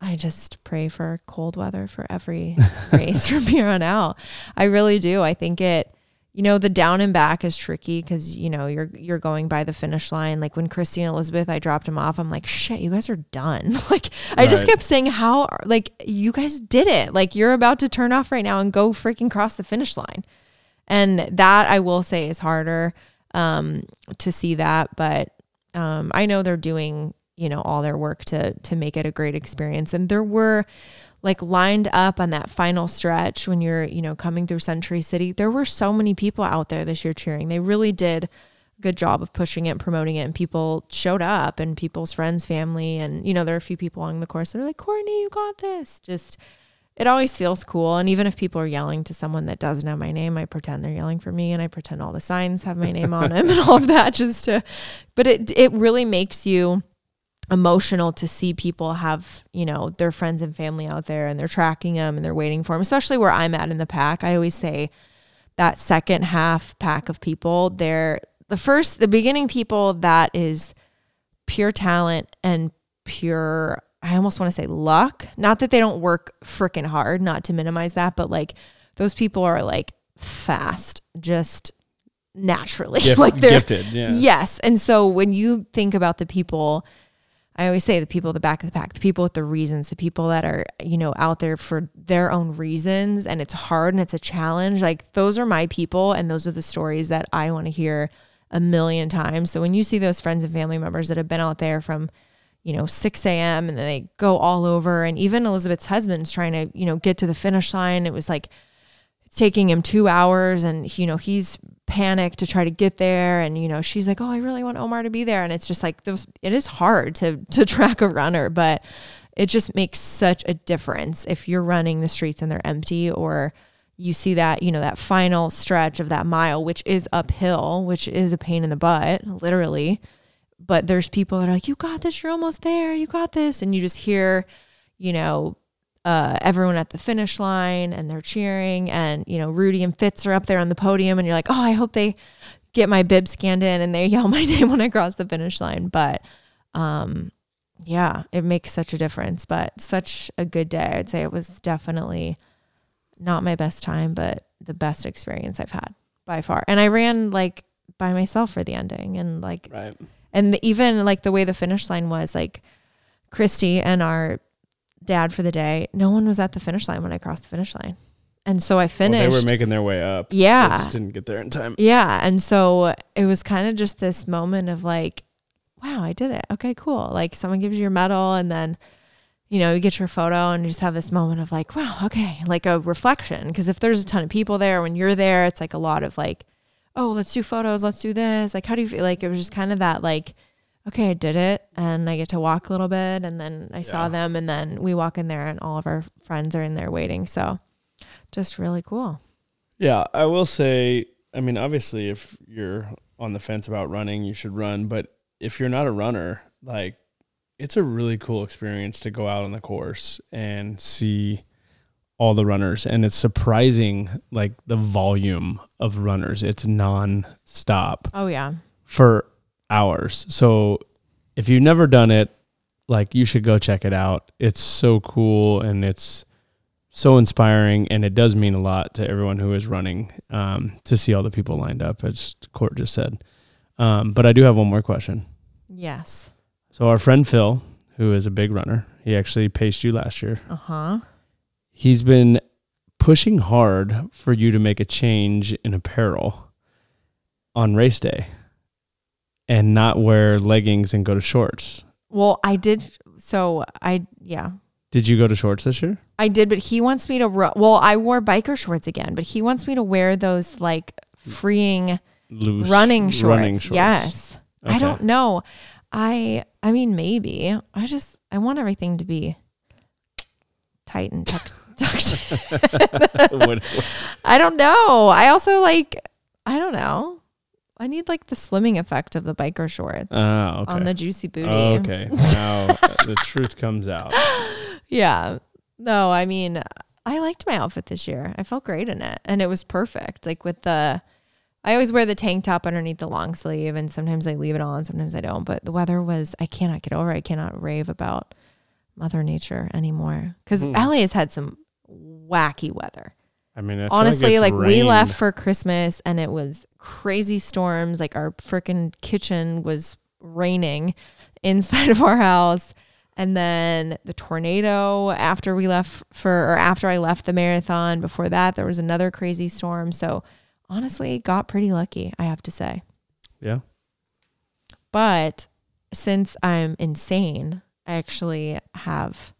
I just pray for cold weather for every <laughs> race from here on out. I really do. I think it. You know, the down and back is tricky because you know you're you're going by the finish line. Like when Christy and Elizabeth, I dropped them off. I'm like, shit, you guys are done. <laughs> like I just kept saying, how like you guys did it. Like you're about to turn off right now and go freaking cross the finish line. And that I will say is harder um, to see that, but um, I know they're doing you know all their work to to make it a great experience. And there were like lined up on that final stretch when you're you know coming through Century City. There were so many people out there this year cheering. They really did a good job of pushing it and promoting it and people showed up and people's friends family and you know there are a few people along the course that are like Kourtney you got this just it always feels cool and even if people are yelling to someone that doesn't have my name i pretend they're yelling for me and i pretend all the signs have my name on them and all of that just to but it it really makes you emotional to see people have you know their friends and family out there and they're tracking them and they're waiting for them especially where i'm at in the pack i always say that second half pack of people they're the first the beginning people that is pure talent and pure i almost want to say luck not that they don't work freaking hard not to minimize that but like those people are like fast just naturally <laughs> Gift- like they're gifted. Yeah. Yes. And so when you think about the people, I always say the people at the back of the pack, the people with the reasons, the people that are, you know, out there for their own reasons and it's hard and it's a challenge. Like those are my people and those are the stories that I want to hear a million times. So when you see those friends and family members that have been out there from, you know, 6 a.m. and then they go all over and even Elizabeth's husband's trying to, you know, get to the finish line. It was like it's taking him two hours and you know he's panicked to try to get there. And you know she's like oh i really want omar to be there. And it's just like those it is hard to to <laughs> track a runner but it just makes such a difference if you're running the streets and they're empty or you see that you know that final stretch of that mile which is uphill which is a pain in the butt literally. But there's people that are like you got this. You're almost there. You got this. And you just hear you know uh, everyone at the finish line and they're cheering and you know Rudy and Fitz are up there on the podium and you're like oh I hope they get my bib scanned in and they <laughs> yell my name when I cross the finish line. But um yeah it makes such a difference but such a good day. I'd say it was definitely not my best time but the best experience I've had by far. And I ran like by myself for the ending and like Right. and the, even like the way the finish line was like Christy and our dad for the day, no one was at the finish line when I crossed the finish line. And so I Well, finished. they were making their way up. They yeah. just didn't get there in time. Yeah. And so it was kind of just this moment of like, wow, I did it. Okay, cool. Like someone gives you your medal and then, you know, you get your photo and you just have this moment of like, wow, okay, like a reflection. Cause if there's a ton of people there, when you're there, it's like a lot of like, oh, let's do photos, let's do this. Like, how do you feel? Like, it was just kind of that, like, okay, I did it. And I get to walk a little bit. And then I saw them. And then we walk in there and all of our friends are in there waiting. So just really cool. Yeah, I will say I mean, obviously, if you're on the fence about running, you should run. But if you're not a runner, like it's a really cool experience to go out on the course and see all the runners. And it's surprising, like the volume of runners. It's non-stop Oh yeah. for hours. So if you've never done it, like you should go check it out. It's so cool and it's so inspiring and it does mean a lot to everyone who is running um, to see all the people lined up, as Court just said. Um, but I do have one more question. Yes. So our friend Phil, who is a big runner, he actually paced you last year. Uh huh. He's been pushing hard for you to make a change in apparel on race day and not wear leggings and go to shorts. Well, I did. So I yeah. Did you go to shorts this year? I did, but he wants me to. Well, I wore biker shorts again, but he wants me to wear those like freeing Loose running shorts. running shorts. Yes. I don't know. I I mean maybe. I just I want everything to be tight and tucked. <laughs> tucked. <laughs> I don't know. I also like I don't know. I need like the slimming effect of the biker shorts Ah, okay. on the juicy booty. Oh, okay. Now <laughs> the truth comes out. Yeah. No, I mean, I liked my outfit this year. I felt great in it. And it was perfect. Like with the I always wear the tank top underneath the long sleeve and sometimes I leave it on, sometimes I don't. But the weather was I cannot get over. it. I cannot rave about Mother Nature anymore. Because Hmm. LA has had some wacky weather. I mean, I Honestly, it's like, we left for Christmas and it was crazy storms. Like our freaking kitchen was raining <laughs> inside of our house. And then the tornado after we left for, or after I left the marathon, before that, there was another crazy storm. So honestly, got pretty lucky, I have to say. Yeah. But since I'm insane, I actually have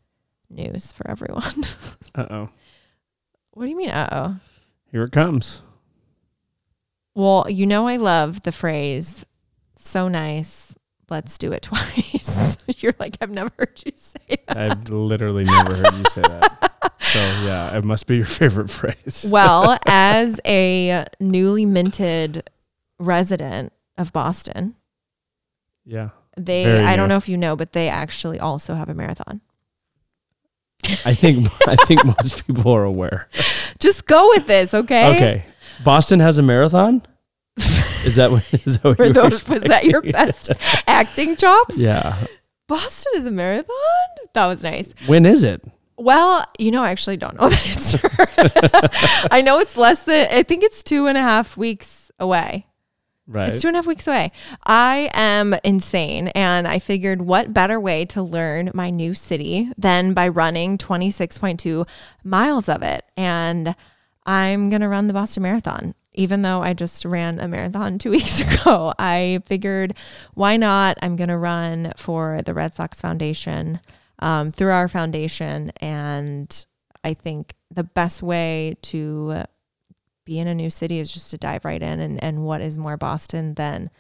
news for everyone. <laughs> Uh oh. What do you mean, uh oh? Here it comes. Well, you know, I love the phrase, so nice, let's do it <laughs> twice. <laughs> You're like, I've never heard you say that. I've literally never heard you say that. So yeah, it must be your favorite phrase. <laughs> Well, as a newly minted resident of Boston, Yeah. they, Very I don't new. know if you know, but they actually also have a marathon. <laughs> I think I think most people are aware. Just go with this, okay? Okay. Boston has a marathon? Is that what is that what you those, was that your best acting chops? Yeah. Boston is a marathon? That was nice. When is it? Well, you know, I actually don't know <laughs> the answer. <laughs> I know it's less than, I think it's two and a half weeks away. Right. It's two and a half weeks away. I am insane. And I figured what better way to learn my new city than by running 26.2 miles of it. And I'm going to run the Boston Marathon. Even though I just ran a marathon <laughs> two weeks ago, I figured why not? I'm going to run for the Red Sox Foundation um, through our foundation. And I think the best way to be in a new city is just to dive right in and, and what is more Boston than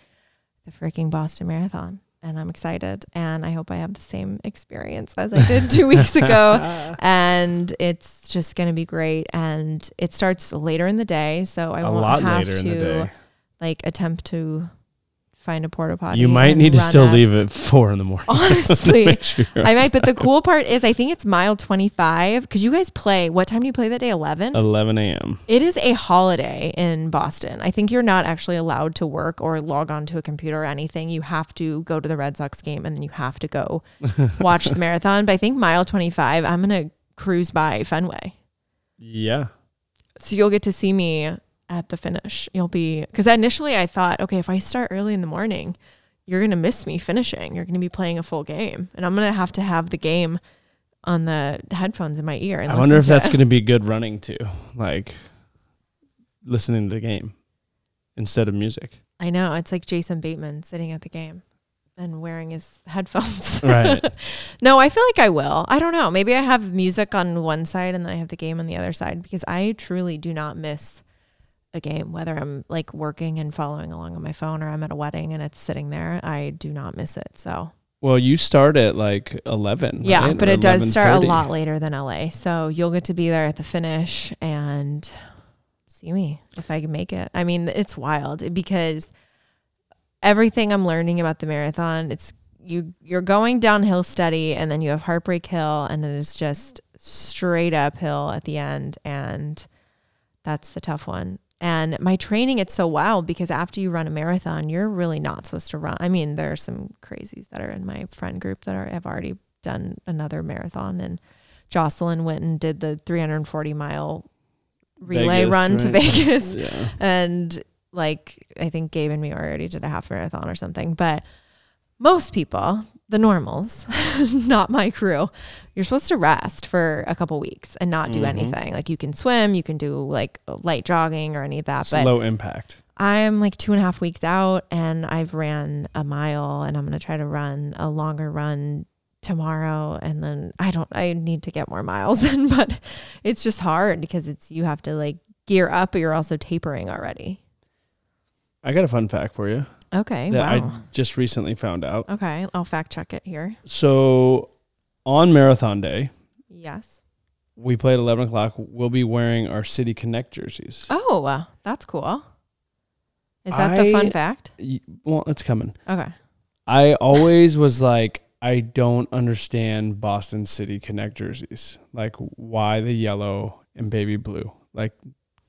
the freaking Boston Marathon. And I'm excited and I hope I have the same experience as I did two weeks ago. <laughs> And it's just gonna be great. And it starts later in the day, so I a won't have to in the day. like attempt to find a porta potty. You might need to still leave at four in the morning. <laughs> Honestly, sure I might. But the cool part is, I think it's mile 25 because you guys play. What time do you play that day? 11? 11 a.m. It is a holiday in Boston. I think you're not actually allowed to work or log on to a computer or anything. You have to go to the Red Sox game and then you have to go <laughs> watch the marathon. But I think mile 25, I'm going to cruise by Fenway. Yeah. So you'll get to see me at the finish. You'll be, because initially I thought, okay, if I start early in the morning, you're going to miss me finishing. You're going to be playing a full game. And I'm going to have to have the game on the headphones in my ear. And I wonder if that's it. going to be good running too. Like listening to the game instead of music. I know. It's like Jason Bateman sitting at the game and wearing his <laughs> headphones. Right. <laughs> no, I feel like I will. I don't know. Maybe I have music on one side and then I have the game on the other side because I truly do not miss a game, whether I'm like working and following along on my phone or I'm at a wedding and it's sitting there. I do not miss it. So, Well, you start at like 11. yeah, right? but Or it does start a lot later than LA. So, you'll get to be there at the finish and see me if I can make it. I mean, it's wild because everything I'm learning about the marathon, it's you you're going downhill steady and then you have Heartbreak Hill and it is just straight uphill at the end and that's the tough one. And my training, it's so wild because after you run a marathon, you're really not supposed to run. I mean, there are some crazies that are in my friend group that are have already done another marathon. And Jocelyn went and did the 340 mile relay Vegas, run to? Vegas. Yeah. <laughs> And like, I think Gabe and me already did a half marathon or something. But most people, the normals, <laughs> not my crew, you're supposed to rest for a couple weeks and not do Mhm. anything. Like you can swim, you can do like light jogging or any of that. It's But impact. I'm like two and a half weeks out and I've ran a mile and I'm going to try to run a longer run tomorrow. And then I don't, I need to get more miles in, <laughs> but it's just hard because it's, you have to like gear up, but you're also tapering already. I got a fun fact for you Okay. that wow. I just recently found out. okay. I'll fact check it here. So on marathon day, Yes. we play at 11 o'clock. We'll be wearing our City Connect jerseys. Oh, uh, that's cool. Is that the fun fact? Y- Well, it's coming. Okay. I always was like, I don't understand Boston City Connect jerseys. Like, why the yellow and baby blue? Like,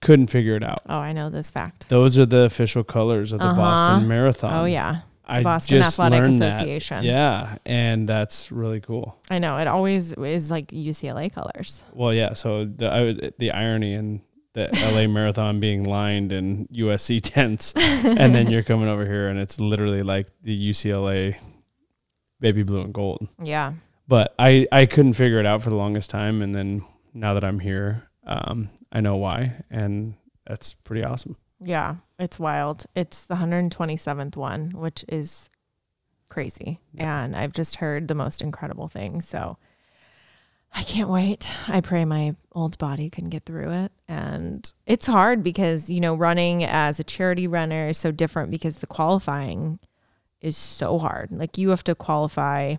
couldn't figure it out. Oh, I know this fact. Those are the official colors of the Uh-huh. Boston Marathon. oh, yeah. I Boston just Athletic learned that. Association. Yeah, and that's really cool. I know. It always is like UCLA colors. Well, yeah. So the I, the irony in the LA <laughs> Marathon being lined in USC <laughs> tents, and then you're coming over here and it's literally like the UCLA baby blue and gold. Yeah. But I I couldn't figure it out for the longest time, and then now that I'm here, um, I know why, and that's pretty awesome. Yeah, it's wild. It's the 127th one, which is crazy. And I've just heard the most incredible things. So I can't wait. I pray my old body can get through it. And it's hard because, you know, running as a charity runner is so different because the qualifying is so hard. Like you have to qualify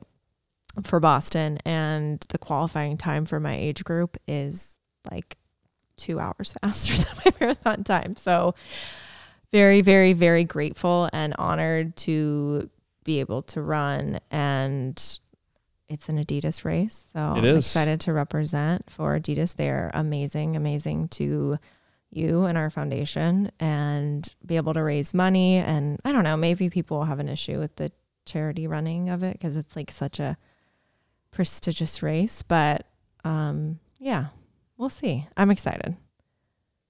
for Boston, and the qualifying time for my age group is like two hours <laughs> faster than my marathon time. So, very, very, very grateful and honored to be able to run. And it's an Adidas race. So, I'm excited to represent for Adidas. They're amazing, amazing to you and our foundation and be able to raise money. And I don't know, maybe people will have an issue with the charity running of it because it's like such a prestigious race. But um, yeah, we'll see. I'm excited.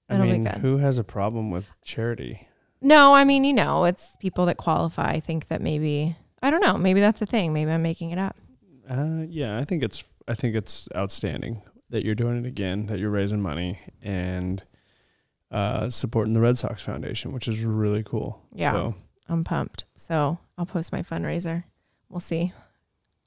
I It'll mean, who has a problem with charity? No, I mean, you know, it's people that qualify think that maybe I don't know, maybe that's the thing. Maybe I'm making it up. Uh, yeah, I think it's I think it's outstanding that you're doing it again, that you're raising money and uh, supporting the Red Sox Foundation, which is really cool. Yeah. So, I'm pumped. So I'll post my fundraiser. We'll see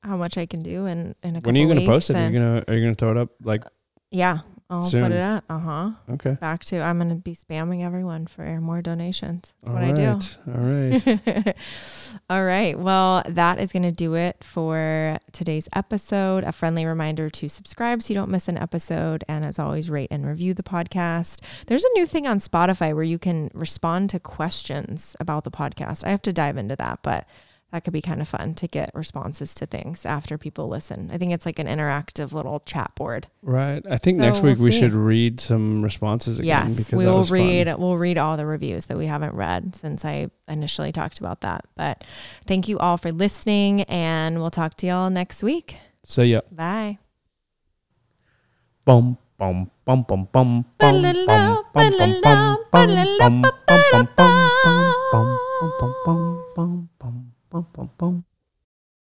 how much I can do in in a couple when are you going to post it? Are you gonna Are you going to throw it up? Like, Yeah, I'll Soon. put it up. Uh huh. okay, Back to I'm gonna be spamming everyone for more donations. That's all what I do. All right. <laughs> All right. Well, that is going to do it for today's episode. A friendly reminder to subscribe so you don't miss an episode. And as always, rate and review the podcast. There's a new thing on Spotify where you can respond to questions about the podcast. I have to dive into that, but that could be kind of fun to get responses to things after people listen. I think it's like an interactive little chat board. Right. I think So next week we'll we see. should read some responses again yes, because we will was fun. read. We'll read all the reviews that we haven't read since I initially talked about that. But thank you all for listening, and we'll talk to y'all next week. See ya. Bye. Bum bum bum bum bum bum bum Ba-la-la, bum bum bum ba-la-la, bum bum bum bum bum bum ba-la-la, bum bum bum bum bum bum Pom, pom, pom.